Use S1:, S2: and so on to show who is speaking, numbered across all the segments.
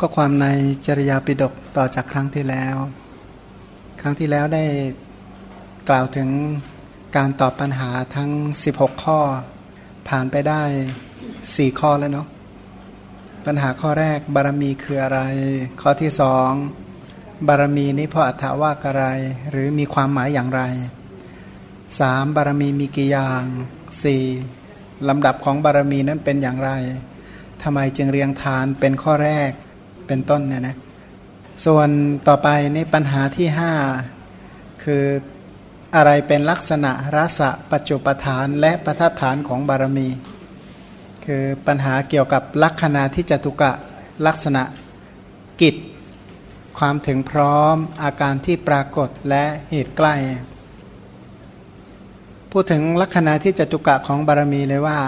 S1: ก็ความในจริยาปิฎกต่อจากครั้งที่แล้ว ครั้งที่แล้วได้กล่าวถึงการตอบปัญหาทั้ง 16 ข้อ ผ่านไปได้ 4 ข้อแล้วเนาะปัญหาข้อแรกบารมีคืออะไร ข้อที่สองบารมีนี้พออัตถว่าอะไร หรือมีความหมายอย่างไร 3. บารมีมีกี่อย่าง 4. ลำดับของบารมีนั้นเป็นอย่างไรทำไมจึงเรียงทานเป็นข้อแรก เป็นต้นเนี่ยนะส่วนต่อไปนี่ปัญหาที่ห้าคืออะไรเป็นลักษณะรสะปัจจุปทานและประทัฐานของบารมี คือปัญหาเกี่ยวกับลักษณะที่จตุกะลักษณะกิจ ความถึงพร้อมอาการที่ปรากฏและเหตุใกล้ พูดถึงลักษณะที่จตุกะของบารมีเลยว่า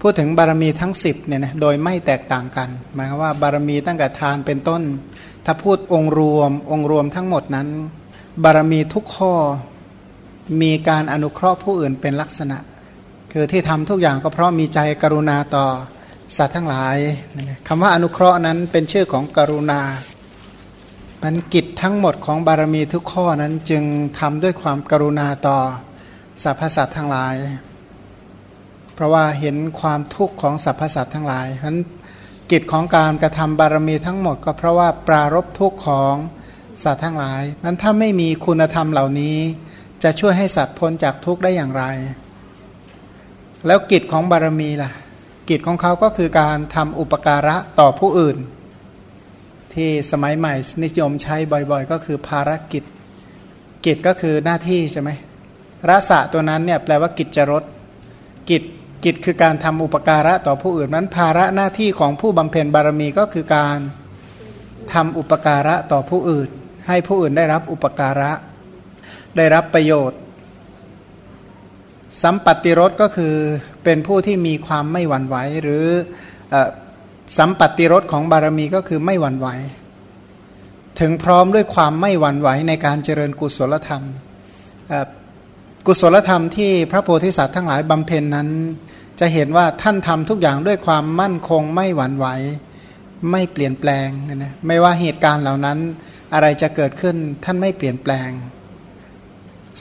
S1: พูดถึงบารมีทั้ง 10เนี่ยนะโดยไม่แตกต่างกัน หมายว่าบารมีตั้งแต่ทานเป็นต้น ถ้าพูดองค์รวม องค์รวมทั้งหมดนั้น บารมีทุกข้อมีการอนุเคราะห์ผู้อื่นเป็นลักษณะ คือที่ทำทุกอย่างก็เพราะมีใจกรุณาต่อสัตว์ทั้งหลายคำว่าอนุเคราะห์นั้นเป็นชื่อของกรุณามันกิจทั้งหมดของบารมีทุกข้อนั้นจึงทำด้วยความกรุณาต่อสรรพสัตว์ทั้งหลาย เพราะว่าเห็นความทุกข์ของสรรพสัตว์ทั้งหลายฉะนั้นกิจของการกระทำบารมีทั้งหมดก็เพราะว่าปรารบทุกข์ของสัตว์ทั้งหลายนั้นถ้าไม่มีคุณธรรมเหล่านี้ จะช่วยให้สัตว์พ้นจากทุกข์ได้อย่างไร แล้วกิจของบารมีล่ะ กิจของเขาก็คือการทำอุปการะต่อผู้อื่น ที่สมัยใหม่นิยมใช้บ่อยๆ ก็คือภารกิจ กิจก็คือหน้าที่ใช่ไหมรสะตัวนั้นเนี่ยแปลว่ากิจจรสกิจ กิจคือการทำอุปการะต่อผู้อื่นนั้นภาระหน้าที่ของผู้บำเพ็ญบารมีก็คือการทำอุปการะต่อผู้อื่น ให้ผู้อื่นได้รับอุปการะ ได้รับประโยชน์ สัมปัติรสก็คือเป็นผู้ที่มีความไม่หวั่นไหวหรือสัมปัติรสของบารมีก็คือไม่หวั่นไหว ถึงพร้อมด้วยความไม่หวั่นไหวในการเจริญกุศลธรรม กุศลธรรมที่พระโพธิสัตว์ทั้งหลายบำเพ็ญนั้น จะเห็นว่าท่านทำทุกอย่างด้วยความมั่นคงไม่หวั่นไหว ไม่เปลี่ยนแปลงนะนะไม่ว่าเหตุการณ์เหล่านั้นอะไรจะเกิดขึ้นท่านไม่เปลี่ยนแปลง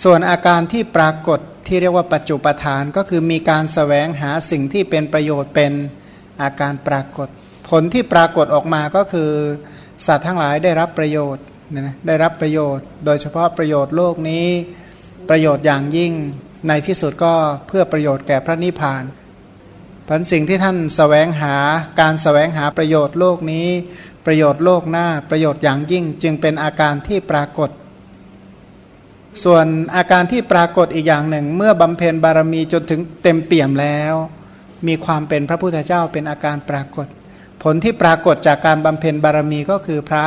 S1: ส่วนอาการที่ปรากฏที่เรียกว่าปัจจุปทานก็คือมีการสแสวงหาสิ่งที่เป็นประโยชน์เป็นอาการปรากฏ ผลที่ปรากฏออกมาก็คือ สัตว์ทั้งหลายได้รับประโยชน์นะได้รับประโยชน์ โดยเฉพาะประโยชน์โลกนี้ประโยชน์อย่างยิ่งในที่สุดก็เพื่อประโยชน์แก่พระนิพพาน พันสิ่งที่ท่านสแสวงหาการสแสวงหาประโยชน์โลกนี้ ประโยชน์โลกหน้าประโยชน์อย่างยิ่งจึงเป็นอาการที่ปรากฏ ส่วนอาการที่ปรากฏอีกอย่างหนึ่ง เมื่อบำเพ็ญบารมีจนถึงเต็มเปี่ยมแล้ว มีความเป็นพระพุทธเจ้าเป็นอาการปรากฏ ผลที่ปรากฏจากการบำเพ็ญบารมีก็คือพระ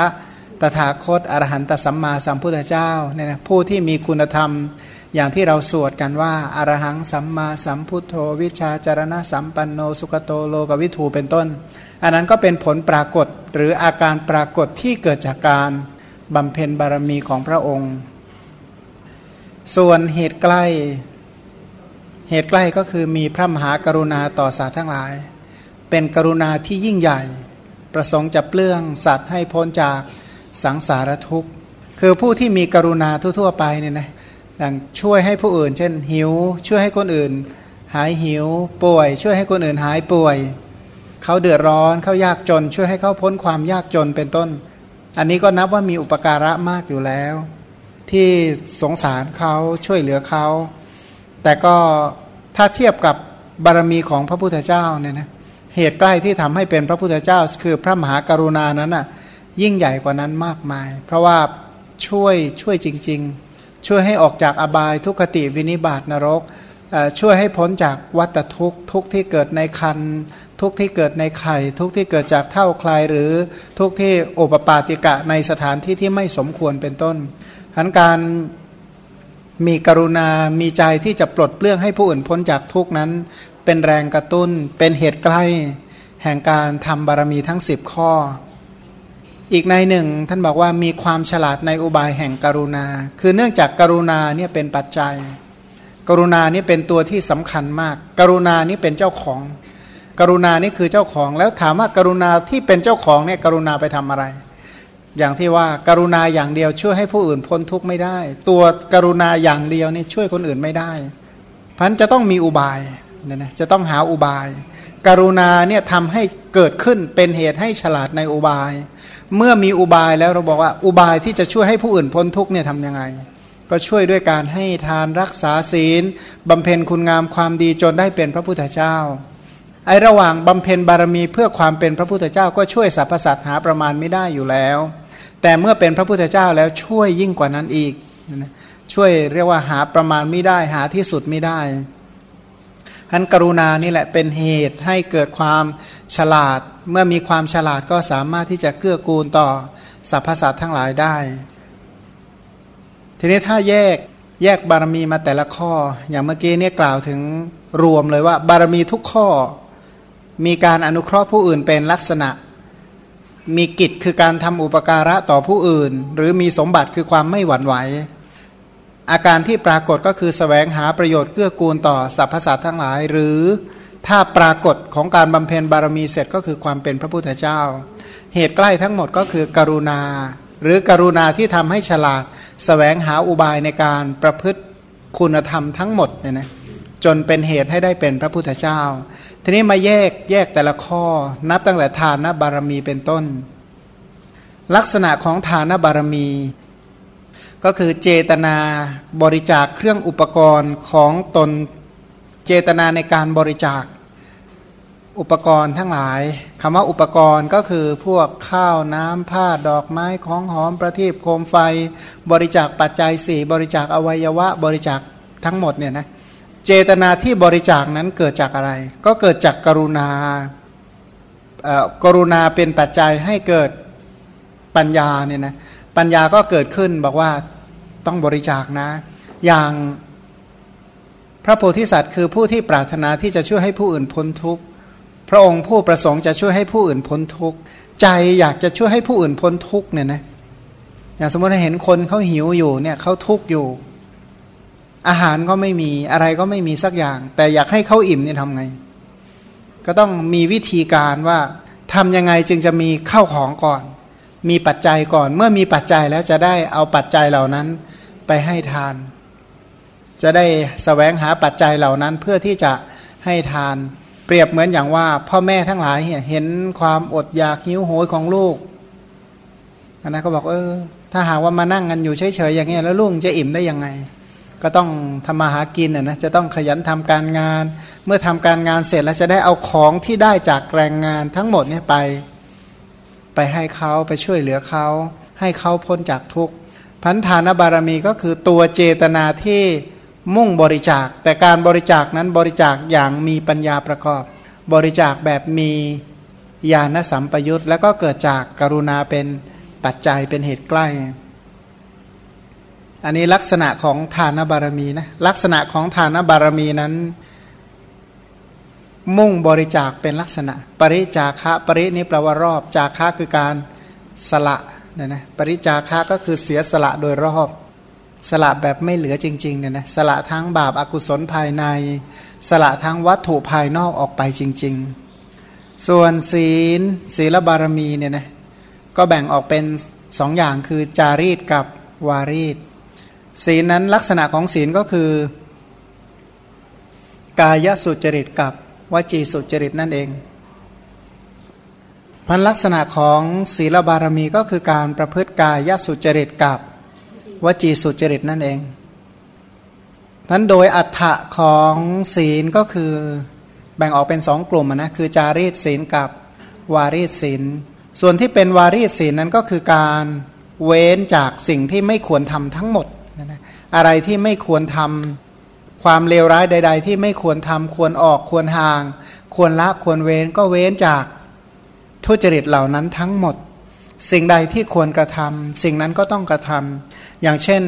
S1: ตถาคตอรหันตสัมมาสัมพุทธเจ้าเนี่ยนะผู้ที่มีคุณธรรม อย่างที่เราสวดกันว่าอารหังสัมมาสัมพุทโธวิชาจารณะสัมปันโนสุขโตโลกวิทูเป็นต้น อันนั้นก็เป็นผลปรากฏหรืออาการปรากฏที่เกิดจากการบำเพ็ญบารมีของพระองค์ ส่วนเหตุใกล้ เหตุใกล้ก็คือมีพระมหากรุณาต่อสาทั้งหลาย เป็นกรุณาที่ยิ่งใหญ่ ประสงค์จะเปลื้องสัตว์ให้พ้นจากสังสารทุกข์ คือผู้ที่มีกรุณาทั่วๆไปเนี่ยนะ อย่างช่วยให้ผู้อื่น เช่นหิว ช่วยให้คนอื่น หายหิวป่วย ช่วยให้คนอื่นหายป่วย เขาเดือดร้อนเขายากจน ช่วยให้เขาพ้นความยากจนเป็นต้น อันนี้ก็นับว่ามีอุปการะมากอยู่แล้ว ที่สงสารเขาช่วยเหลือเขาแต่ก็ถ้าเทียบกับบารมีของพระพุทธเจ้าเนี่ยนะเหตุใกล้ที่ทำให้เป็นพระพุทธเจ้า คือพระมหากรุณานั้นอะยิ่งใหญ่กว่านั้นมากมาย เพราะว่าช่วยช่วยจริง ๆ ช่วยให้ออกจากอบายทุกขติวินิบาตนรก ช่วยให้พ้นจากวัตทุกทุกที่เกิดในคันทุกที่เกิดในไข่ ทุกที่เกิดจากเท่าคลายหรือทุกที่โอปปาติกะในสถานที่ที่ไม่สมควรเป็นต้นหันการมีกรุณา มีใจที่จะปลดเปลื้องให้ผู้อื่นพ้นจากทุกนั้น เป็นแรงกระตุ้น เป็นเหตุใกล้ แห่งการทำบารมีทั้ง 10 ข้อ อีกในหนึ่งท่านบอกว่ามีความฉลาดในอุบายแห่งกรุณา คือเนื่องจากกรุณาเนี่ยเป็นปัจจัย กรุณานี่เป็นตัวที่สำคัญมาก กรุณานี่เป็นเจ้าของ กรุณานี่คือเจ้าของแล้วถามว่ากรุณาที่เป็นเจ้าของเนี่ยกรุณาไปทำอะไร อย่างที่ว่าการุณาอย่างเดียวช่วยให้ผู้อื่นพ้นทุกข์ไม่ได้ ตัวกรุณาอย่างเดียวนี่ช่วยคนอื่นไม่ได้พันจะต้องมีอุบายเนี่ยนะจะต้องหาอุบาย กรุณาเนี่ยทำให้เกิดขึ้นเป็นเหตุให้ฉลาดในอุบาย เมื่อมีอุบายแล้วเราบอกว่าอุบายที่จะช่วยให้ผู้อื่นพ้นทุกเนี่ยทำยังไง ก็ช่วยด้วยการให้ทานรักษาศีลบำเพ็ญคุณงามความดีจนได้เป็นพระพุทธเจ้าไอระหว่างบำเพ็ญบารมีเพื่อความเป็นพระพุทธเจ้า ก็ช่วยสรรพสัตว์หาประมาณไม่ได้อยู่แล้ว แต่เมื่อเป็นพระพุทธเจ้าแล้วช่วยยิ่งกว่านั้นอีกช่วยเรียกว่าหาประมาณไม่ได้หาที่สุดไม่ได้ ท่านกรุณานี่แหละเป็นเหตุให้เกิดความฉลาด เมื่อมีความฉลาดก็สามารถที่จะเกื้อกูลต่อสรรพสัตว์ทั้งหลายได้ ทีนี้ถ้าแยกแยกบารมีมาแต่ละข้อ อย่างเมื่อกี้เนี่ยกล่าวถึงรวมเลยว่า บารมีทุกข้อ มีการอนุเคราะห์ผู้อื่นเป็นลักษณะ มีกิจคือการทำอุปการะต่อผู้อื่น หรือมีสมบัติคือความไม่หวั่นไหว อาการที่ปรากฏก็คือสแสวงหาประโยชน์เกื้อกูลต่อสรรพสัตว์ทั้งหลาย หรือถ้าปรากฏของการบำเพ็ญบารมีเสร็จก็คือความเป็นพระพุทธเจ้า เหตุใกล้ทั้งหมดก็คือกรุณา หรือกรุณาที่ทำให้ฉลาดสแสวงหาอุบายในการประพฤติคุณธรรมทั้งหมดเนี่ยนะจนเป็นเหตุให้ได้เป็นพระพุทธเจ้า ทีนี้มาแยกแยกแต่ละข้อ นับตั้งแต่ทานบารมีเป็นต้น ลักษณะของทานบารมี ก็คือเจตนาบริจาคเครื่องอุปกรณ์ของตนเจตนาในการบริจาคอุปกรณ์ทั้งหลายคำว่าอุปกรณ์ก็คือพวกข้าวน้ำผ้าดอกไม้ของหอมประทีปโคมไฟ บริจาคปัจจัยสี่บริจาคอวัยวะ บริจาคทั้งหมดเนี่ยนะเจตนาที่บริจาคนั้นเกิดจากอะไร ก็เกิดจากกรุณากรุณาเป็นปัจจัยให้เกิดปัญญาเนี่ยนะ ปัญญาก็เกิดขึ้นบอกว่าต้องบริจาคนะ อย่างพระโพธิสัตว์คือผู้ที่ปรารถนาที่จะช่วยให้ผู้อื่นพ้นทุกข์พระองค์ผู้ประสงค์จะช่วยให้ผู้อื่นพ้นทุกข์ใจอยากจะช่วยให้ผู้อื่นพ้นทุกข์เนี่ยนะอย่างสมมติเห็นคนเขาหิวอยู่เนี่ยเขาทุกข์อยู่ อาหารก็ไม่มีอะไรก็ไม่มีสักอย่าง แต่อยากให้เขาอิ่มเนี่ยทำไง ก็ต้องมีวิธีการว่าทำยังไงจึงจะมีข้าวของก่อน มีปัจจัยก่อน เมื่อมีปัจจัยแล้วจะได้เอาปัจจัยเหล่านั้นไปให้ทาน จะได้สแสวงหาปัจจัยเหล่านั้นเพื่อที่จะให้ทาน เปรียบเหมือนอย่างว่า พ่อแม่ทั้งหลายเห็นความอดอยากหิวโหยของลูกอันนั้นก็บอกเออ ถ้าหากว่ามานั่งกันอยู่เฉยๆอย่างเงี้ยแล้วลูกจะอิ่มได้ยังไง ก็ต้องทำมาหากินนะจะต้องขยันทำการงาน เมื่อทำการงานเสร็จแล้วจะได้เอาของที่ได้จากแรงงานทั้งหมดเนี่ยไป ไปให้เขาไปช่วยเหลือเขา ให้เขาพ้นจากทุกข์พันธานบารมีก็คือตัวเจตนาที่มุ่งบริจาค แต่การบริจาคนั้นบริจาคอย่างมีปัญญาประกอบ บริจาคแบบมีญาณสัมปยุตแล้วก็เกิดจากกรุณาเป็นปัจจัยเป็นเหตุใกล้ อันนี้ลักษณะของทานบารมีนะลักษณะของทานบารมีนั้น มุ่งบริจาคเป็นลักษณะ ปริจาคะปรินี้แปลว่ารอบ จาคะคือการสละเนะนะปริจาคะก็คือเสียสละโดยรอบ สละแบบไม่เหลือจริงๆเนี่ยนะสละทั้งบาปอากุศลภายใน สละทั้งวัตถุภายนอกออกไปจริง ๆ ส่วนศีลศีลบารมีเนี่ยนะก็แบ่งออกเป็นสองอย่างคือจารีตกับวารีตศีลนั้นลักษณะของศีลก็คือ กายสุจริตกับ วจีสุจริตนั่นเองพันลักษณะของศีลบารมีก็คือการประพฤติกายสุจริตกับวจีสุจริตนั่นเองนั้นโดยอัฏฐะของศีลก็คือแบ่งออกเป็นสองกลุ่มนะคือจารีตศีลกับวารีตศีล ส่วนที่เป็นวารีตศีลนั้นก็คือการเว้นจากสิ่งที่ไม่ควรทำทั้งหมด อะไรที่ไม่ควรทำ ความเลวร้ายใด ๆ ที่ไม่ควรทำควรออกควรห่าง ควรละควรเว้นก็เว้นจากทุจริตเหล่านั้นทั้งหมด สิ่งใดที่ควรกระทำสิ่งนั้นก็ต้องกระทำอย่างเช่น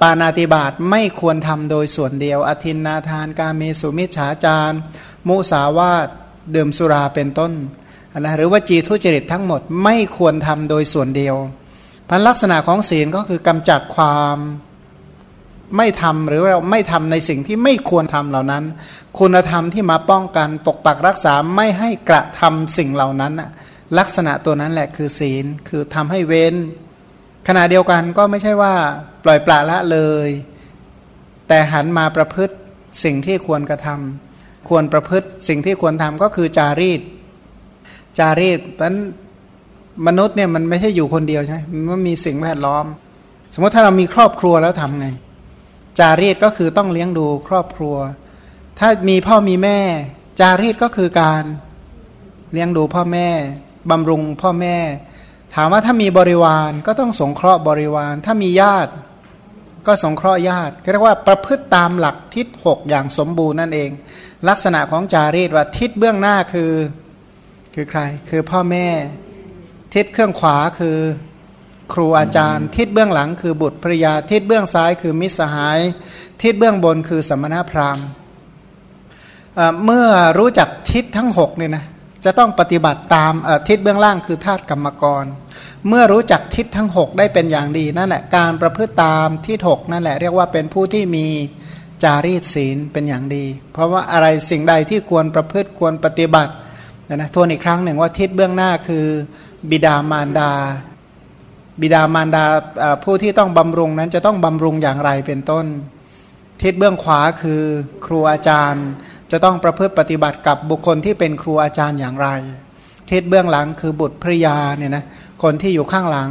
S1: ปานาติบาตไม่ควรทำโดยส่วนเดียว อธินนาทานกาเมสุมิฉาจารมุสาวาตดื่มสุราเป็นต้นนะหรือว่าจีทุจริตทั้งหมดไม่ควรทำโดยส่วนเดียวพันลักษณะของศีลก็คือกำจัดความ ไม่ทำหรือเราไม่ทำในสิ่งที่ไม่ควรทำเหล่านั้น คุณธรรมที่มาป้องกันปกปักรักษาไม่ให้กระทำสิ่งเหล่านั้นลักษณะตัวนั้นแหละคือศีลคือทำให้เว้น ขณะเดียวกันก็ไม่ใช่ว่าปล่อยปละละเลย แต่หันมาประพฤติสิ่งที่ควรกระทำควรประพฤติสิ่งที่ควรทำก็คือจารีต จารีตนั้นมนุษย์เนี่ยมันไม่ใช่อยู่คนเดียวใช่ไหมมันมีสิ่งแวดล้อม สมมติถ้าเรามีครอบครัวแล้วทำไง จารีตก็คือต้องเลี้ยงดูครอบครัว ถ้ามีพ่อมีแม่ จารีตก็คือการเลี้ยงดูพ่อแม่บำรุงพ่อแม่ ถามว่าถ้ามีบริวารก็ต้องสงเคราะห์บริวาร ถ้ามีญาติ ก็สงเคราะห์ญาติเรียกว่าประพฤติตามหลักทิศหกอย่างสมบูรณ์นั่นเอง ลักษณะของจารีตว่าทิศเบื้องหน้าคือ คือใคร คือพ่อแม่ ทิศเครื่องขวาคือ ครูอาจารย์ทิศเบื้องหลังคือบุตรภรยาทิศเบื้องซ้ายคือมิสหาย ทิศเบื้องบนคือสมณพราหมณ์เมื่อรู้จักทิศทั้งหกเนี่ยนะจะต้องปฏิบัติตามทิศเบื้องล่างคือธาตุกรรมกร เมื่อรู้จักทิศทั้ง 6 ได้เป็นอย่างดีนั่นแหละการประพฤติตามทิศหกนั่นแหละ เรียกว่าเป็นผู้ที่มีจารีตศีลเป็นอย่างดี เพราะว่าอะไรสิ่งใดที่ควรประพฤติควรปฏิบัตินะทวนอีกครั้งหนึ่งว่าทิศเบื้องหน้าคือ บิดามารดา บิดามารดาผู้ที่ต้องบำรุงนั้นจะต้องบำรุงอย่างไรเป็นต้น ทิศเบื้องขวาคือครูอาจารย์ จะต้องประพฤติปฏิบัติกับบุคคลที่เป็นครูอาจารย์อย่างไร ทิศเบื้องหลังคือบุตรภริยาเนี่ยนะคนที่อยู่ข้างหลัง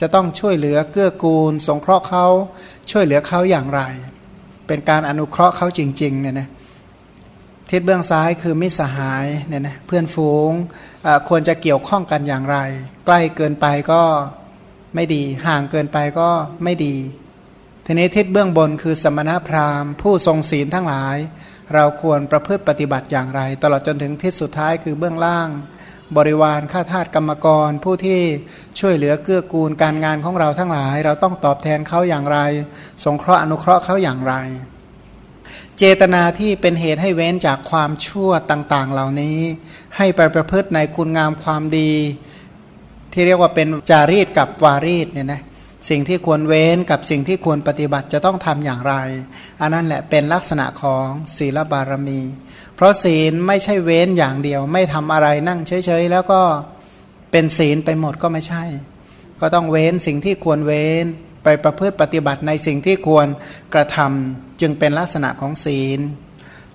S1: จะต้องช่วยเหลือเกื้อกูล สงเคราะห์เขาช่วยเหลือเขาอย่างไร เป็นการอนุเคราะห์เขาจริงๆเนี่ยนะทิศเบื้องซ้ายคือมิสหายเนี่ยนะเพื่อนฝูงควรจะเกี่ยวข้องกันอย่างไร ใกล้เกินไปก็ ไม่ดี ห่างเกินไปก็ไม่ดี ทีนี้ทิศเบื้องบนคือสมณพราหมณ์ ผู้ทรงศีลทั้งหลาย เราควรประพฤติปฏิบัติอย่างไร ตลอดจนถึงที่สุดท้ายคือเบื้องล่าง บริวารข้าทาสกรรมกร ผู้ที่ช่วยเหลือเกื้อกูลการงานของเราทั้งหลาย เราต้องตอบแทนเขาอย่างไร สงเคราะห์อนุเคราะห์เขาอย่างไรเจตนาที่เป็นเหตุให้เว้นจากความชั่วต่างๆ เหล่านี้ ให้ไปประพฤติในคุณงามความดี ที่เรียกว่าเป็นจารีตกับวารีตเนี่ยนะสิ่งที่ควรเว้นกับสิ่งที่ควรปฏิบัติจะต้องทำอย่างไร อันนั้นแหละเป็นลักษณะของศีลบารมี เพราะศีลไม่ใช่เว้นอย่างเดียว ไม่ทำอะไรนั่งเฉยๆ แล้วก็เป็นศีลไปหมดก็ไม่ใช่ ก็ต้องเว้นสิ่งที่ควรเว้นไปประพฤติปฏิบัติในสิ่งที่ควรกระทำจึงเป็นลักษณะของศีล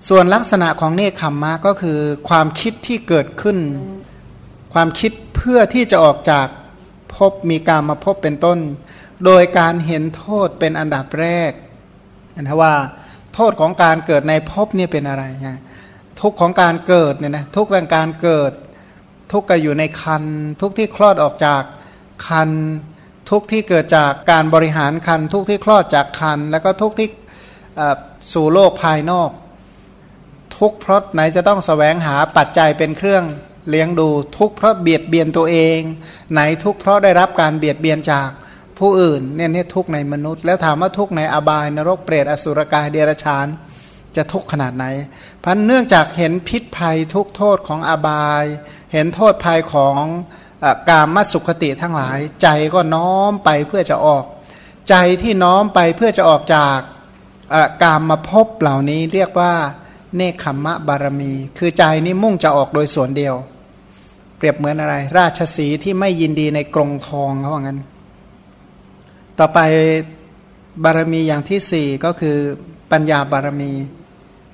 S1: ส่วนลักษณะของเนคขมมะก็คือความคิดที่เกิดขึ้น ความคิดเพื่อที่จะออกจากพบมีการมาพบเป็นต้น โดยการเห็นโทษเป็นอันดับแรกนะว่าโทษของการเกิดในภพเนี่ยเป็นอะไรนะทุกของการเกิดเนี่ยนะทุกเรื่องการเกิด ทุกก็อยู่ในคัน ทุกที่คลอดออกจากคัน ทุกที่เกิดจากการบริหารคัน ทุกที่คลอดจากคัน แล้วก็ทุกที่สู่โลกภายนอก ทุกเพราะไหนจะต้องสแสวงหาปัจจัยเป็นเครื่อง เลี้ยงดูทุกเพราะเบียดเบียนตัวเอง ไหนทุกเพราะได้รับการเบียดเบียนจากผู้อื่นเนี่ยนี่ทุกในมนุษย์ แล้วถามว่าทุกในอบายนรกเปรตอสุรกายเดรัจฉานจะทุกขนาดไหนพันเนื่องจากเห็นพิษภัยทุกโทษของอบาย เห็นโทษภัยของกามมสุขติทั้งหลาย ใจก็น้อมไปเพื่อจะออก ใจที่น้อมไปเพื่อจะออกจากกามมาพบเหล่านี้เรียกว่าเนคขมมะบารมี คือใจนี้มุ่งจะออกโดยส่วนเดียว เปรียบเหมือนอะไร ราชสีที่ไม่ยินดีในกรงทองเขาว่างั้น ต่อไปบารมีอย่างที่สี่ก็คือปัญญาบารมี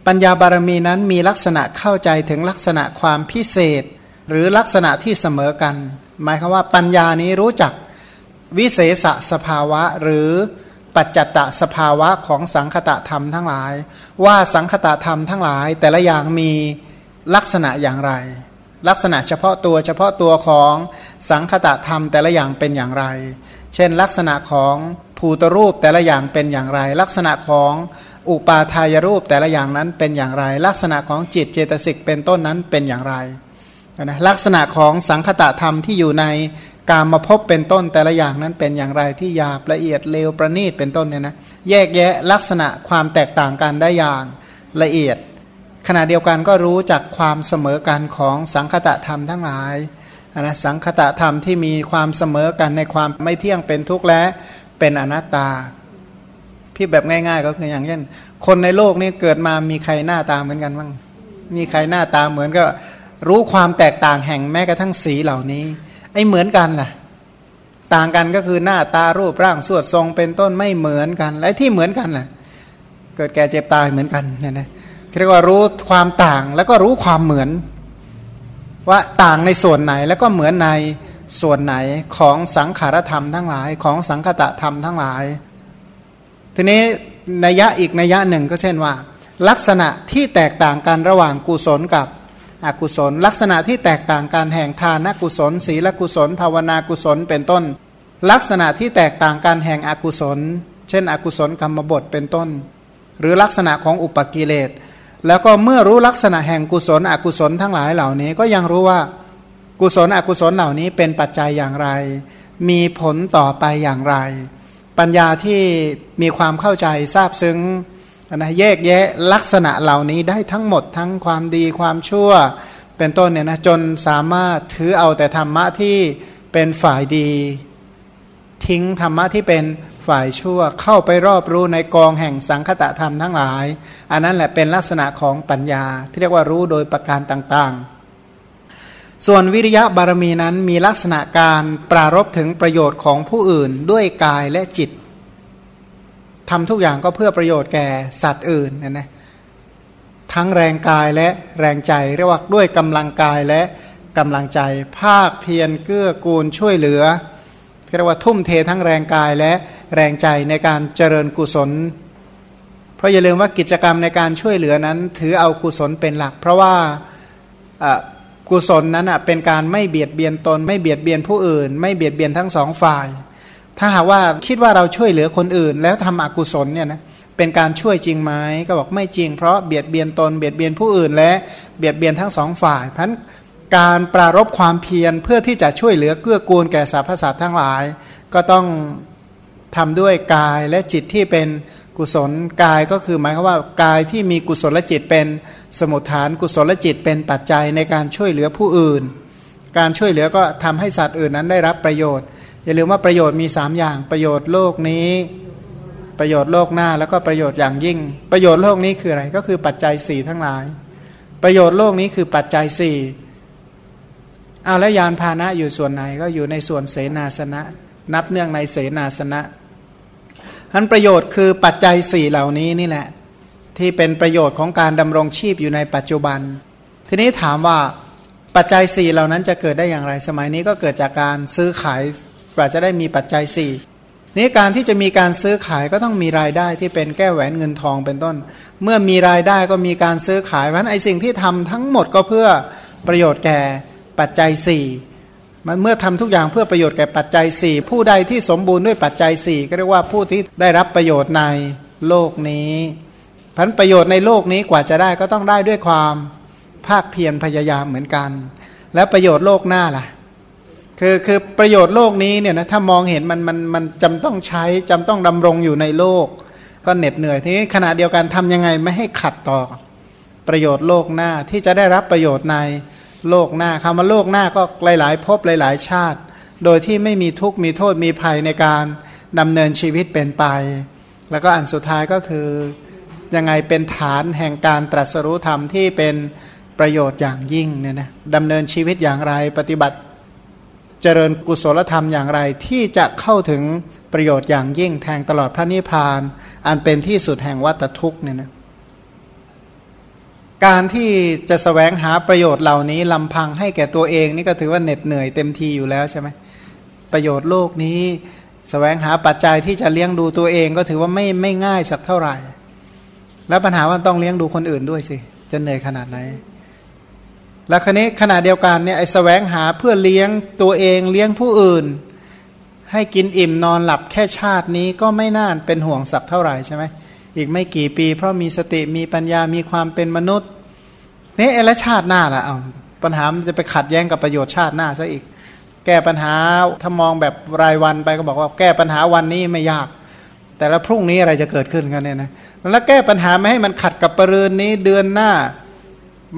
S1: ปัญญาบารมีนั้นมีลักษณะเข้าใจถึงลักษณะความพิเศษ หรือลักษณะที่เสมอกัน หมายคือว่าปัญญานี้รู้จักวิเศษสภาวะหรือปัจจัตตสภาวะของสังคตะธรรมทั้งหลาย ว่าสังคตะธรรมทั้งหลาย แต่ละอย่างมีลักษณะอย่างไร ลักษณะเฉพาะตัวเฉพาะตัวของสังคตะธรรมแต่ละอย่างเป็นอย่างไร เช่น ลักษณะของภูตรูปแต่ละอย่างเป็นอย่างไร ลักษณะของอุปาทายรูปแต่ละอย่างนั้นเป็นอย่างไร ลักษณะของจิตเจตสิกเป็นต้นนั้นเป็นอย่างไรนะลักษณะของสังคตะธรรมที่อยู่ในการมาพบเป็นต้นแต่ละอย่างนั้นเป็นอย่างไรที่หยาบละเอียดเลวประณีตเป็นต้นเนี่ยนะแยกแยะลักษณะความแตกต่างกันได้อย่างละเอียด ขณะเดียวกันก็รู้จักความเสมอกันของสังคตะธรรมทั้งหลายนะสังคตะธรรมที่มีความเสมอกันในความไม่เที่ยงเป็นทุกข์และเป็นอนัตตา พี่แบบง่าย ๆ ก็คืออย่างเช่น คนในโลกนี้เกิดมามีใครหน้าตาเหมือนกันบ้างมีใครหน้าตาเหมือนก็รู้ความแตกต่างแห่งแม้กระทั่งสีเหล่านี้ ไอ้เหมือนกันล่ะ ต่างกันก็คือหน้าตารูปร่างสวดทรงเป็นต้นไม่เหมือนกัน และที่เหมือนกันล่ะ เกิดแก่เจ็บตายเหมือนกันเนี่ยนะ เรียกว่ารู้ความต่างแล้วก็รู้ความเหมือน ว่าต่างในส่วนไหนแล้วก็เหมือนในส่วนไหนของสังขารธรรมทั้งหลายของสังคตะธรรมทั้งหลาย ทีนี้นัยยะอีกนัยยะหนึ่งก็เช่นว่า ลักษณะที่แตกต่างกันระหว่างกุศลกับอกุศล ลักษณะที่แตกต่างกันแห่งทานกุศล ศีลกุศล ภาวนากุศลเป็นต้น ลักษณะที่แตกต่างกันแห่งอกุศล เช่น อกุศลกรรมบทเป็นต้น หรือลักษณะของอุปกิเลส แล้วก็เมื่อรู้ลักษณะแห่งกุศลอกุศลทั้งหลายเหล่านี้ก็ยังรู้ว่ากุศลอกุศลเหล่านี้เป็นปัจจัยอย่างไร มีผลต่อไปอย่างไร ปัญญาที่มีความเข้าใจทราบซึ้งนะแยกแยะลักษณะเหล่านี้ได้ทั้งหมดทั้งความดีความชั่ว เป็นต้นเนี่ยนะจนสามารถถือเอาแต่ธรรมะที่เป็นฝ่ายดี ทิ้งธรรมะที่เป็น ฝ่ายชั่วเข้าไปรอบรู้ในกองแห่งสังคตะธรรมทั้งหลาย อันนั้นแหละเป็นลักษณะของปัญญา ที่เรียกว่ารู้โดยประการต่างๆ ส่วนวิริยะบารมีนั้นมีลักษณะการปรารบถึงประโยชน์ของผู้อื่นด้วยกายและจิตทำทุกอย่างก็เพื่อประโยชน์แก่สัตว์อื่นนะนะทั้งแรงกายและแรงใจเรียกว่าด้วยกำลังกายและกำลังใจ ภาคเพียรเกื้อกูลช่วยเหลือ เรียกว่าทุ่มเททั้งแรงกายและแรงใจในการเจริญกุศล เพราะอย่าลืมว่ากิจกรรมในการช่วยเหลือนั้น ถือเอากุศลเป็นหลัก เพราะว่ากุศลนั้นเป็นการไม่เบียดเบียนตน ไม่เบียดเบียนผู้อื่น ไม่เบียดเบียนทั้งสองฝ่าย ถ้าหากว่าคิดว่าเราช่วยเหลือคนอื่น แล้วทำอกุศลเนี่ยนะเป็นการช่วยจริงไหมก็บอกไม่จริง เพราะเบียดเบียนตนเบียดเบียนผู้อื่น และเบียดเบียนทั้งสองฝ่ายเพราะ การปรารบความเพียรเพื่อที่จะช่วยเหลือเกื้อกูลแก่สรรพสัตว์ทั้งหลาย ก็ต้องทำด้วยกายและจิตที่เป็นกุศลกายก็คือหมายความว่ากายที่มีกุศลจิตเป็นสมุทฐานกุศลจิตเป็นปัจจัยในการช่วยเหลือผู้อื่น การช่วยเหลือก็ทำให้สัตว์อื่นนั้นได้รับประโยชน์ อย่าลืมว่าประโยชน์มี 3 อย่างประโยชน์โลกนี้ ประโยชน์โลกหน้าแล้วก็ประโยชน์อย่างยิ่ง ประโยชน์โลกนี้คืออะไรก็คือปัจจัย4ทั้งหลาย ประโยชน์โลกนี้คือปัจจัย4 เอาแล้วยานพาหนะอยู่ส่วนไหนก็อยู่ในส่วนเสนาสนะ นับเนื่องในเสนาสนะท่านประโยชน์คือปัจจัยสี่เหล่านี้นี่แหละ ที่เป็นประโยชน์ของการดำรงชีพอยู่ในปัจจุบัน ทีนี้ถามว่าปัจจัยสี่เหล่านั้นจะเกิดได้อย่างไร สมัยนี้ก็เกิดจากการซื้อขายกว่าจะได้มีปัจจัยสี่นี้การที่จะมีการซื้อขายก็ต้องมีรายได้ที่เป็นแก้แหวนเงินทองเป็นต้น เมื่อมีรายได้ก็มีการซื้อขายเพราะไอ้สิ่งที่ทำทั้งหมดก็เพื่อประโยชน์แก่ ปัจจัยสี่มันเมื่อทำทุกอย่างเพื่อประโยชน์แก่ปัจจัยสี่ผู้ใดที่สมบูรณ์ด้วยปัจจัยสี่ก็เรียกว่าผู้ที่ได้รับประโยชน์ในโลกนี้พันประโยชน์ในโลกนี้กว่าจะได้ก็ต้องได้ด้วยความภาคเพียรพยายามเหมือนกัน แล้วประโยชน์โลกหน้าล่ะคือคือประโยชน์โลกนี้เนี่ยนะถ้ามองเห็นมันมันมันจำต้องใช้จำต้องดำรงอยู่ในโลก ก็เหน็ดเหนื่อยทีนี้ขณะเดียวกันทำยังไงไม่ให้ขัดต่อประโยชน์โลกหน้าที่จะได้รับประโยชน์ใน โลกหน้าคำว่าโลกหน้าก็หลายๆ พบหลาย ๆ ชาติ โดยที่ไม่มีทุกข์มีโทษมีภัยในการดำเนินชีวิตเป็นไป แล้วก็อันสุดท้ายก็คือยังไงเป็นฐานแห่งการตรัสรู้ธรรมที่เป็นประโยชน์อย่างยิ่งเนี่ยนะดำเนินชีวิตอย่างไรปฏิบัติเจริญกุศลธรรมอย่างไรที่จะเข้าถึงประโยชน์อย่างยิ่งแทงตลอดพระนิพพาน อันเป็นที่สุดแห่งวัตทุกเนี่ยนะ การที่จะสแสวงหาประโยชน์เหล่านี้ลำพังให้แก่ตัวเองนี่ก็ถือว่าเหน็ดเหนื่อยเต็มทีอยู่แล้วใช่ไหมประโยชน์โลกนี้สแสวงหาปัจจัยที่จะเลี้ยงดูตัวเองก็ถือว่าไม่ไม่ง่ายสักเท่าไหร่ แล้วปัญหาว่าต้องเลี้ยงดูคนอื่นด้วยสิ จะเหนื่อยขนาดไหน แล้วครนี้ขณะเดียวกันเนี่ยไอ้สแสวงหาเพื่อเลี้ยงตัวเองเลี้ยงผู้อื่น ให้กินอิ่มนอนหลับแค่ชาตินี้ก็ไม่น่าเป็นห่วงสักเท่าไหร่ใช่ไหมอีกไม่กี่ปี เพราะมีสติมีปัญญามีความเป็นมนุษย์ นี่เอละชาติหน้าล่ะเอาปัญหามันจะไปขัดแย้งกับประโยชน์ชาติหน้าซะอีก แก้ปัญหาถ้ามองแบบรายวันไปก็บอกว่าแก้ปัญหาวันนี้ไม่ยาก แต่ละพรุ่งนี้อะไรจะเกิดขึ้นกันเนี่ยนะแล้วแก้ปัญหาไม่ให้มันขัดกับปรืนนี้เดือนหน้า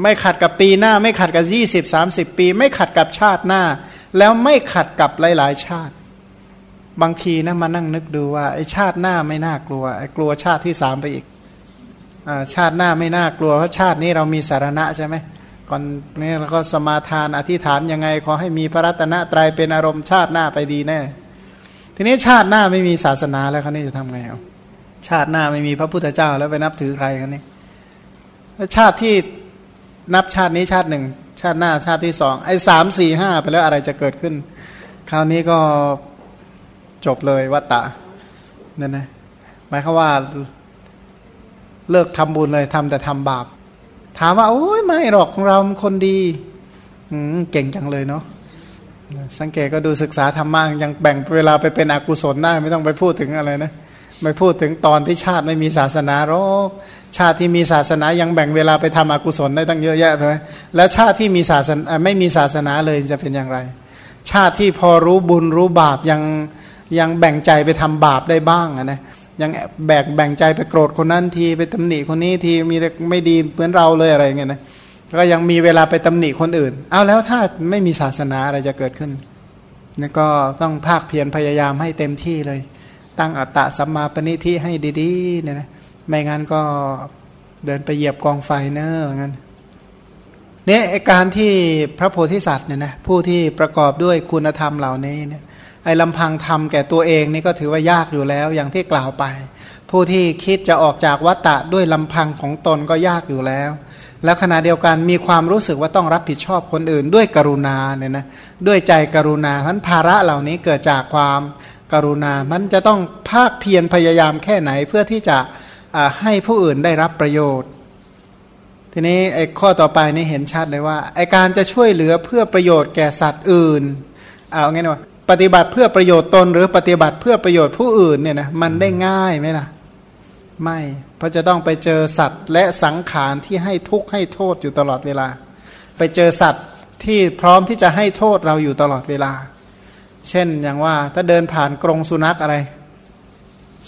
S1: ไม่ขัดกับปีหน้า ไม่ขัดกับยี่สิบสามสิบปี ไม่ขัดกับชาติหน้า แล้วไม่ขัดกับหลาย ๆ ชาติ บางทีนะมานั่งนึกดูว่าไอ้ชาติหน้าไม่น่ากลัวไอ้กลัวชาติที่สามไปอีก ชาติหน้าไม่น่ากลัวเพราะชาตินี้เรามีสารณะใช่ไหมก่อนนี้เราก็สมาทานอธิษฐานยังไงขอให้มีพระรัตนตรัยเป็นอารมณ์ชาติหน้าไปดีแน่ ทีนี้ชาติหน้าไม่มีศาสนาแล้วเขานี่จะทำไงเอาชาติหน้าไม่มีพระพุทธเจ้าแล้วไปนับถือใครกันนี่ชาติที่นับชาตินี้ชาติหนึ่ง ชาติหน้าชาติที่สองไอ้สามสี่ห้าไปแล้วอะไรจะเกิดขึ้น คราวนี้ก็จบเลยวัตตะนั่นนะหมายความว่า เลิกทำบุญเลยทำแต่ทำบาป ถามว่าโอ้ยไม่หรอกของเราคนดีเก่งจังเลยเนาะสังเกตก็ดูศึกษาธรรมะยังแบ่งเวลาไปเป็นอกุศลได้ไม่ต้องไปพูดถึงอะไรนะไม่พูดถึงตอนที่ชาติไม่มีศาสนาหรอกชาติที่มีศาสนายังแบ่งเวลาไปทำอกุศลได้ตั้งเยอะแยะเลยแล้วชาติที่มีศาสนาไม่มีศาสนาเลยจะเป็นอย่างไร ชาติที่พอรู้บุญรู้บาปยังยังแบ่งใจไปทำบาปได้บ้างนะ ยังแบ่งแบ่งใจไปโกรธคนนั้นทีไปตำหนิคนนี้ทีมีแต่ไม่ดีเหมือนเราเลยอะไรเงี้ยนะก็ยังมีเวลาไปตำหนิคนอื่น เอาแล้วถ้าไม่มีศาสนาอะไรจะเกิดขึ้นนี่ก็ต้องภาคเพียรพยายามให้เต็มที่เลย ตั้งอัตตะสัมมาปณิที่ให้ดีๆเนี่ยนะไม่งั้นก็เดินไปเหยียบกองไฟเนอะงั้นเนี่ยการที่พระโพธิสัตว์เนี่ยนะผู้ที่ประกอบด้วยคุณธรรมเหล่านี้เนี่ย ไอ้ลำพังทำแก่ตัวเองนี่ก็ถือว่ายากอยู่แล้วอย่างที่กล่าวไป ผู้ที่คิดจะออกจากวัตตะด้วยลำพังของตนก็ยากอยู่แล้ว แล้วขณะเดียวกันมีความรู้สึกว่าต้องรับผิดชอบคนอื่น ด้วยกรุณาเนี่ยนะด้วยใจกรุณาพันภาระเหล่านี้เกิดจากความกรุณา มันจะต้องภาคเพียรพยายามแค่ไหนเพื่อที่จะให้ผู้อื่นได้รับประโยชน์ ทีนี้ไอ้ข้อต่อไปนี่เห็นชัดเลยว่าไอ้การจะช่วยเหลือเพื่อประโยชน์แก่สัตว์อื่น เอางี้นะ ปฏิบัติเพื่อประโยชน์ตน หรือปฏิบัติเพื่อประโยชน์ผู้อื่นเนี่ยนะมันได้ง่ายไหมล่ะ ไม่เพราะจะต้องไปเจอสัตว์ และสังขารที่ให้ทุกข์ให้โทษอยู่ตลอดเวลา ไปเจอสัตว์ที่พร้อมที่จะให้โทษเราอยู่ตลอดเวลา เช่นอย่างว่าถ้าเดินผ่านกรงสุนัขอะไร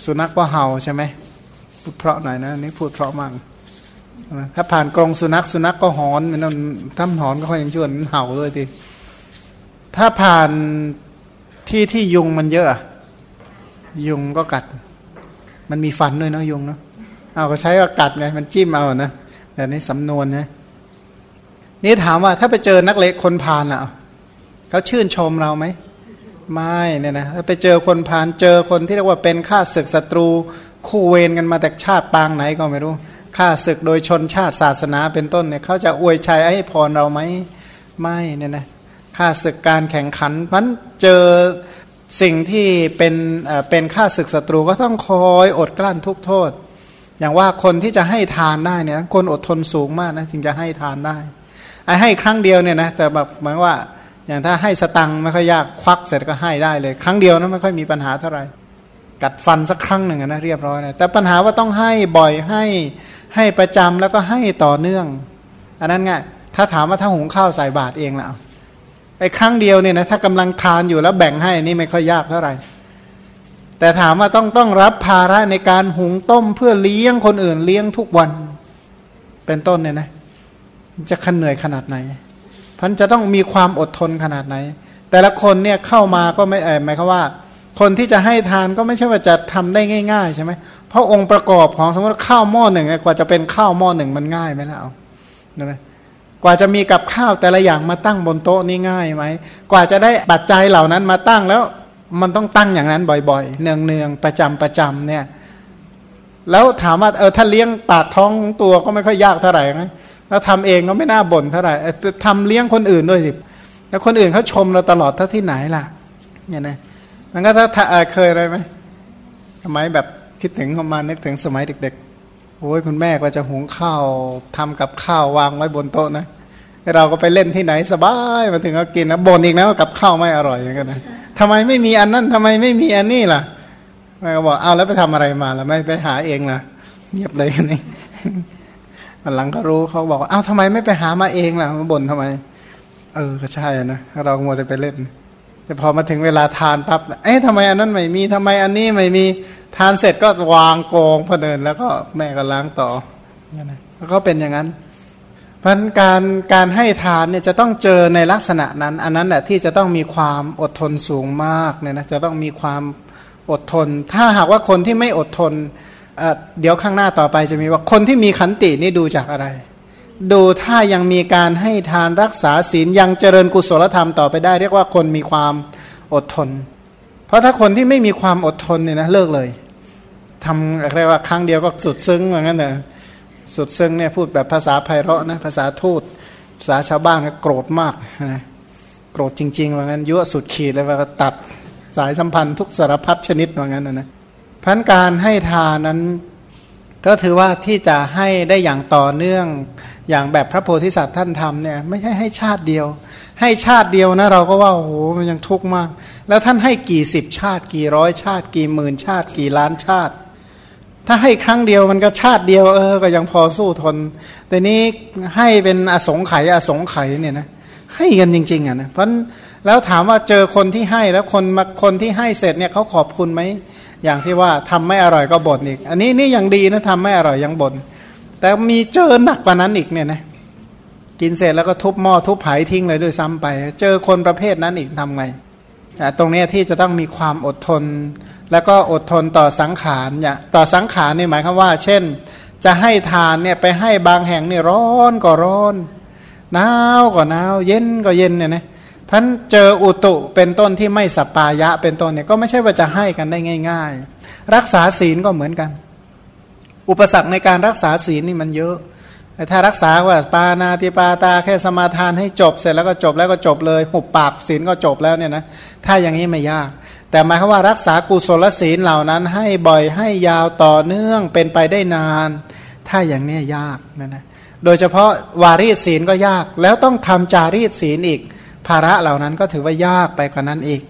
S1: สุนัขว่าเห่าใช่ไหมพูดเพราะหน่อยนะนี่พูดเพราะมั่งถ้าผ่านกรงสุนัขสุนัขก็หอนมันทำหอนก็ค่อยยังชวนเห่าด้วยทีถ้าผ่าน ที่ที่ยุงมันเยอะ ยุงก็กัด มันมีฟันด้วยเนาะยุงเนาะเอาก็ใช้ก็กัดไงมันจิ้มเอานะแต่นี้สำนวนนะนี่ถามว่าถ้าไปเจอนักเลงคนพาลอะเขาชื่นชมเราไหมไม่เนี่ยนะถ้าไปเจอคนพาลเจอคนที่เรียกว่าเป็นข้าศึกศัตรู คู่เวรกันมาแต่ชาติปางไหนก็ไม่รู้ข้าศึกโดยชนชาติศาสนาเป็นต้นเนี่ยเขาจะอวยชัยให้พรเราไหมไม่เนี่ยนะ ค่าศึกการแข่งขันมันเจอสิ่งที่เป็นเป็นค่าศึกศัตรูก็ต้องคอยอดกลั้นทุกโทษ อย่างว่าคนที่จะให้ทานได้เนี่ยคนอดทนสูงมากนะจึงจะให้ทานได้ไอ้ให้ครั้งเดียวเนี่ยนะแต่แบบหมายว่าอย่างถ้าให้สตังค์ไม่ค่อยยากควักเสร็จก็ให้ได้เลย ครั้งเดียวนะไม่ค่อยมีปัญหาเท่าไหร่กัดฟันสักครั้งหนึ่งนะเรียบร้อยนะแต่ปัญหาว่าต้องให้บ่อยให้ให้ประจำแล้วก็ให้ต่อเนื่อง อันนั้นไงถ้าถามว่าถ้าหุงข้าวใส่บาตรเองล่ะ ไอ้ครั้งเดียวเนี่ยนะถ้ากำลังทานอยู่แล้วแบ่งให้นี่ไม่ค่อยยากเท่าไหร่ แต่ถามว่าต้องต้องรับภาระในการหุงต้มเพื่อเลี้ยงคนอื่นเลี้ยงทุกวัน เป็นต้นเนี่ยนะจะขันเหนื่อยขนาดไหนพันจะต้องมีความอดทนขนาดไหน แต่ละคนเนี่ยเข้ามาก็ไม่เออหมายความว่า คนที่จะให้ทานก็ไม่ใช่ว่าจะทำได้ง่าย ๆ ใช่ไหมเพราะองค์ประกอบของสมมติข้าวหม้อหนึ่งกว่าจะเป็นข้าวหม้อหนึ่งมันง่ายไหมล่ะเอานะ กว่าจะมีกับข้าวแต่ละอย่างมาตั้งบนโต๊ะนี่ง่ายไหม กว่าจะได้ปัจจัยเหล่านั้นมาตั้งแล้วมันต้องตั้งอย่างนั้นบ่อยๆ เนืองๆ ประจำประจำเนี่ย แล้วถามว่าเออถ้าเลี้ยงปากท้องตัวก็ไม่ค่อยยากเท่าไหร่ไหมแล้วทำเองก็ไม่น่าบ่นเท่าไหร่ทำเลี้ยงคนอื่นด้วยสิแล้วคนอื่นเขาชมเราตลอดถ้าที่ไหนล่ะ เนี่ยนะมันก็ถ้าเคยอะไรไหมทำไมแบบคิดถึงประมาณนึกถึงสมัยเด็กๆ โอ้ยคุณแม่ก็จะหุงข้าวทำกับข้าววางไว้บนโต๊ะนะเราก็ไปเล่นที่ไหนสบายมาถึงก็กินนะบ่นอีกนะว่ากับข้าวไม่อร่อยอย่างเงี้ยนะทำไมไม่มีอันนั้นทำไมไม่มีอันนี้ล่ะแม่ก็บอกเอาแล้วไปทำอะไรมาล่ะไม่ไปหาเองล่ะเงียบเลยนี่หลังก็รู้เขาบอกว่าอ้าทำไมไม่ไปหามาเองล่ะมาบ่นทำไม เออก็ใช่นะเราโมแต่ไปเล่น แต่พอมาถึงเวลาทานปั๊บเอ๊ะทำไมอันนั้นไม่มีทำไมอันนี้ไม่มีทานเสร็จก็วางโกงพอเดิน แล้วก็แม่ก็ล้างต่อแล้วก็เป็นอย่างนั้นเพราะการการให้ทานเนี่ยจะต้องเจอในลักษณะนั้น อันนั้นแหละที่จะต้องมีความอดทนสูงมากเนี่ยนะจะต้องมีความอดทน ถ้าหากว่าคนที่ไม่อดทนเเดี๋ยวข้างหน้าต่อไปจะมีว่าคนที่มีขันตินี่ดูจากอะไร ดูถ้ายังมีการให้ทานรักษาศีลยังเจริญกุศลธรรมต่อไปได้ เรียกว่าคนมีความอดทน เพราะถ้าคนที่ไม่มีความอดทนเนี่ยนะเลิกเลยทำอะไรว่าครั้งเดียวก็สุดซึ้งเหมือนกันเนอะสุดซึ้งเนี่ยพูดแบบภาษาไพเราะนะภาษาทูตภาษาชาวบ้านก็โกรธมากนะโกรธจริงๆว่างั้นยั่วสุดขีดเลยว่าตัดสายสัมพันธ์ทุกสารพัดชนิดว่างั้นนะนะพันการให้ทานนั้น ก็ถือว่าที่จะให้ได้อย่างต่อเนื่องอย่างแบบพระโพธิสัตว์ท่านทำเนี่ยไม่ใช่ให้ชาติเดียว ให้ชาติเดียวนะเราก็ว่าโอ้โหมันยังทุกข์มาก แล้วท่านให้กี่สิบชาติ กี่ร้อยชาติ กี่หมื่นชาติ กี่ล้านชาติ ถ้าให้ครั้งเดียวมันก็ชาติเดียวเออก็ยังพอสู้ทน แต่นี้ให้เป็นอสงไขยอสงไขยเนี่ยนะให้กันจริงๆอะนะเพราะแล้วถามว่าเจอคนที่ให้แล้วคนมาคนที่ให้เสร็จเนี่ยเขาขอบคุณไหม อย่างที่ว่าทำไม่อร่อยก็บ่นอีก อันนี้นี่ยังดีนะทำไม่อร่อยยังบ่นแต่มีเจอหนักกว่านั้นอีกเนี่ยนะกินเสร็จแล้วก็ทุบหม้อทุบไหทิ้งเลยด้วยซ้ำไป เจอคนประเภทนั้นอีกทำไงตรงนี้ที่จะต้องมีความอดทน แล้วก็อดทนต่อสังขารเนี่ยต่อสังขารนี่หมายความว่า เช่น จะให้ทานเนี่ยไปให้บางแห่งเนี่ยร้อนก็ร้อนหนาวก็หนาวเย็นก็เย็นเนี่ยนะ พันเจออุตุเป็นต้นที่ไม่สปายะเป็นต้นเนี่ยก็ไม่ใช่ว่าจะให้กันได้ง่าย ๆ รักษาศีลก็เหมือนกัน อุปสรรคในการรักษาศีลนี่มันเยอะแต่ถ้ารักษาว่าปานาติปาตาแค่สมาทานให้จบเสร็จแล้วก็จบแล้วก็จบเลยหุบปากศีลก็จบแล้วเนี่ยนะถ้าอย่างนี้ไม่ยาก แต่หมายความว่ารักษากุศลศีลเหล่านั้น ให้บ่อยให้ยาวต่อเนื่องเป็นไปได้นาน ถ้าอย่างนี้ยากนะนะโดยเฉพาะวารีศีลก็ยากแล้วต้องทำจารีศีลอีก ภาระเหล่านั้นก็ถือว่ายากไปกว่านั้นอีก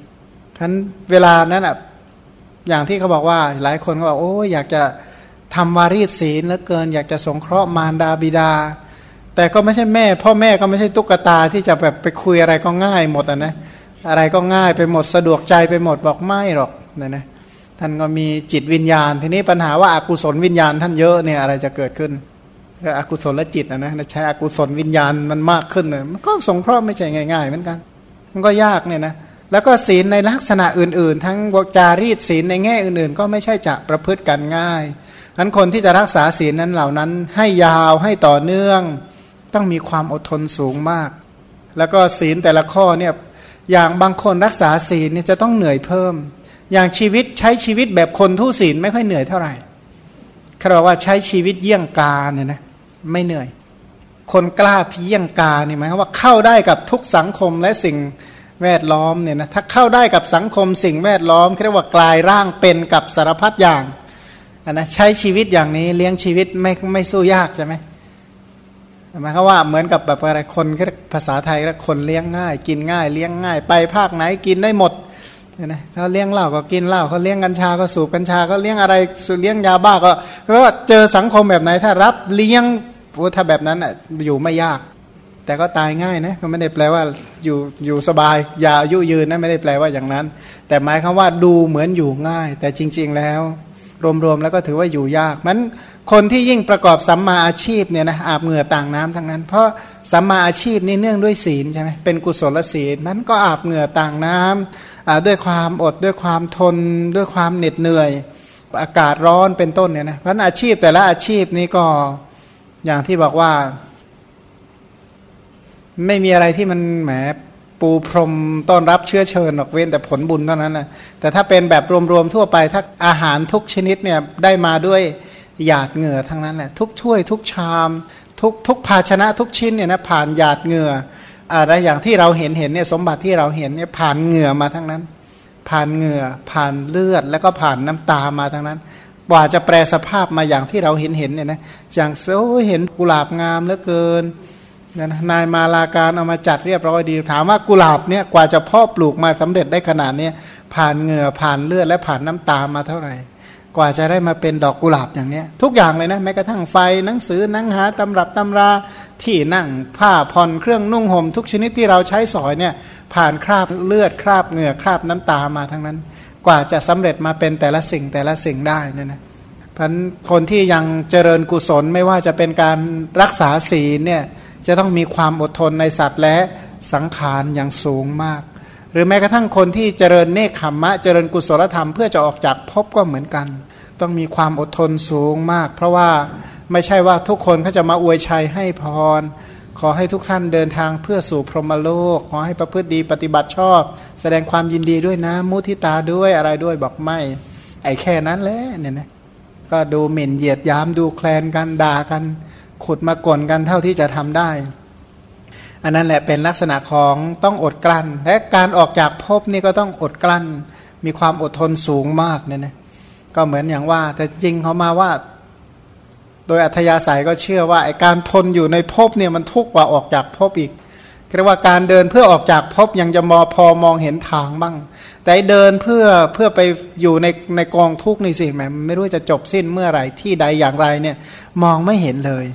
S1: ฉะนั้นเวลานั้นอะอย่างที่เขาบอกว่าหลายคนก็บอกโอ้อยากจะทำวารีศีลแล้วเกิน อยากจะสงเคราะห์มารดาบิดา แต่ก็ไม่ใช่แม่ พ่อแม่ก็ไม่ใช่ตุ๊กตาที่จะแบบไปคุยอะไรก็ง่ายหมดอะนะอะไรก็ง่ายไปหมดสะดวกใจไปหมดบอกไม่หรอกนะนะท่านก็มีจิตวิญญาณ ทีนี้ปัญหาว่าอากุศลวิญญาณท่านเยอะเนี่ยอะไรจะเกิดขึ้น ก็อกุศลและจิตนะนะใช้อกุศลวิญญาณมันมากขึ้นเนี่ยมันก็สงเคราะห์ไม่ใช่ง่าย ๆ เหมือนกัน มันก็ยากเนี่ยนะแล้วก็ศีลในลักษณะอื่น ๆ ทั้งวจารีตศีลในแง่อื่น ๆ ก็ไม่ใช่จะประพฤติกันง่ายฉะนั้นคนที่จะรักษาศีลนั้นเหล่านั้น ให้ยาวให้ต่อเนื่อง ต้องมีความอดทนสูงมาก แล้วก็ศีลแต่ละข้อเนี่ยอย่างบางคนรักษาศีลเนี่ยจะต้องเหนื่อยเพิ่ม อย่างชีวิตใช้ชีวิตแบบคนทุศีลไม่ค่อยเหนื่อยเท่าไหร่คาบอกว่าใช้ชีวิตเยี่ยงกาเนี่ยนะ ไม่เหนื่อย คนกล้าเพียงกาเนี่ยหมายว่าเข้าได้กับทุกสังคมและสิ่งแวดล้อมเนี่ยนะถ้าเข้าได้กับสังคมสิ่งแวดล้อมเรียกว่ากลายร่างเป็นกับสารพัดอย่างนะใช้ชีวิตอย่างนี้เลี้ยงชีวิตไม่ไม่สู้ยากใช่ไหมหมายความว่าเหมือนกับแบบอะไรคนภาษาไทยคนเลี้ยงง่าย กินง่าย เลี้ยงง่าย ไปภาคไหนกินได้หมด นะเขาเลี้ยงเหล้าก็กินเหล้าเขาเลี้ยงกัญชาก็สูบกัญชาก็เลี้ยงอะไรเลี้ยงยาบ้าก็เพราะว่าเจอสังคมแบบไหนถ้ารับเลี้ยงถ้าแบบนั้นอะอยู่ไม่ยาก แต่ก็ตายง่ายนะก็ไม่ได้แปลว่าอยู่อยู่สบายยาอายุยืนนะไม่ได้แปลว่าอย่างนั้น แต่หมายคำว่าดูเหมือนอยู่ง่าย แต่จริง ๆแล้ว รวมๆแล้วก็ถือว่าอยู่ยากมันคนที่ยิ่งประกอบสัมมาอาชีพเนี่ยนะอาบเหงื่อต่างน้ำทั้งนั้น เพราะสัมมาอาชีพนี่เนื่องด้วยศีลใช่ไหมเป็นกุศลศีลมันก็อาบเหงื่อต่างน้ำ ด้วยความอดด้วยความทนด้วยความเหน็ดเหนื่อย อากาศร้อนเป็นต้นเนี่ยนะเพราะอาชีพแต่ละอาชีพนี้ก็อย่างที่บอกว่า ไม่มีอะไรที่มันแหมปูพรมต้อนรับเชื้อเชิญหรอกเว้นแต่ผลบุญเท่านั้นนะแต่ถ้าเป็นแบบรวมๆทั่วไปถ้าอาหารทุกชนิดเนี่ยได้มาด้วยหยาดเหงื่อทั้งนั้นแหละทุกถ้วยทุกชาม ทุกทุกภาชนะทุกชิ้นเนี่ยนะผ่านหยาดเหงื่อ อะไรอย่างที่เราเห็นเห็นเนี่ยสมบัติที่เราเห็นเนี่ยผ่านเหงื่อมาทั้งนั้น ผ่านเหงื่อผ่านเลือดแล้วก็ผ่านน้ำตามาทั้งนั้นกว่าจะแปลสภาพมาอย่างที่เราเห็นเห็นเนี่ยนะอย่างโอ้เห็นกุหลาบงามเหลือเกินนายมาลาการเอามาจัดเรียบร้อยดี ถามว่ากุหลาบเนี่ยกว่าจะพาะปลูกมาสำเร็จได้ขนาดนี้ผ่านเหงื่อผ่านเลือดและผ่านน้ำตามาเท่าไหร่ กว่าจะได้มาเป็นดอกกุหลาบอย่างนี้ทุกอย่างเลยนะแม้กระทั่งไฟหนังสือหนังหาตำรับตำราที่นั่งผ้าผ่อนเครื่องนุ่งห่มทุกชนิดที่เราใช้สอยเนี่ยผ่านคราบเลือดคราบเหงื่อคราบน้ำตามาทั้งนั้น กว่าจะสำเร็จมาเป็นแต่ละสิ่งแต่ละสิ่งได้นี่ยนะพันคนที่ยังเจริญกุศลไม่ว่าจะเป็นการรักษาศีลเนี่ยจะต้องมีความอดทนในสัตว์และสังขารอย่างสูงมาก หรือแม้กระทั่งคนที่เจริญเนคขมมะ เจริญกุศลธรรมเพื่อจะออกจากภพก็เหมือนกัน ต้องมีความอดทนสูงมาก เพราะว่าไม่ใช่ว่าทุกคนเขาจะมาอวยชัยให้พร ขอให้ทุกท่านเดินทางเพื่อสู่พรหมโลก ขอให้ประพฤติดีปฏิบัติชอบ แสดงความยินดีด้วยนะ มุทิตาด้วยอะไรด้วยบอกไม่ ไอ้แค่นั้นแหละเนี่ยนะก็ดูหมิ่นเหยียดยามดูแคลนกันด่ากัน ขุดมากลกันเท่าที่จะทำได้ อันนั้นแหละเป็นลักษณะของต้องอดกลั้น และการออกจากภพนี่ก็ต้องอดกลั้น มีความอดทนสูงมากเนี่ยนะก็เหมือนอย่างว่า แต่จริงเขามาว่า โดยอัธยาศัยก็เชื่อว่าไอการทนอยู่ในภพเนี่ยมันทุกข์กว่าออกจากภพอีกเรียกว่าการเดินเพื่อออกจากภพยังจะมอพอมองเห็นทางบ้าง แต่เดินเพื่อเพื่อไปอยู่ในในกองทุกข์นี่สิแหมไม่รู้จะจบสิ้นเมื่อไหร่ที่ใดอย่างไรเนี่ยมองไม่เห็นเลย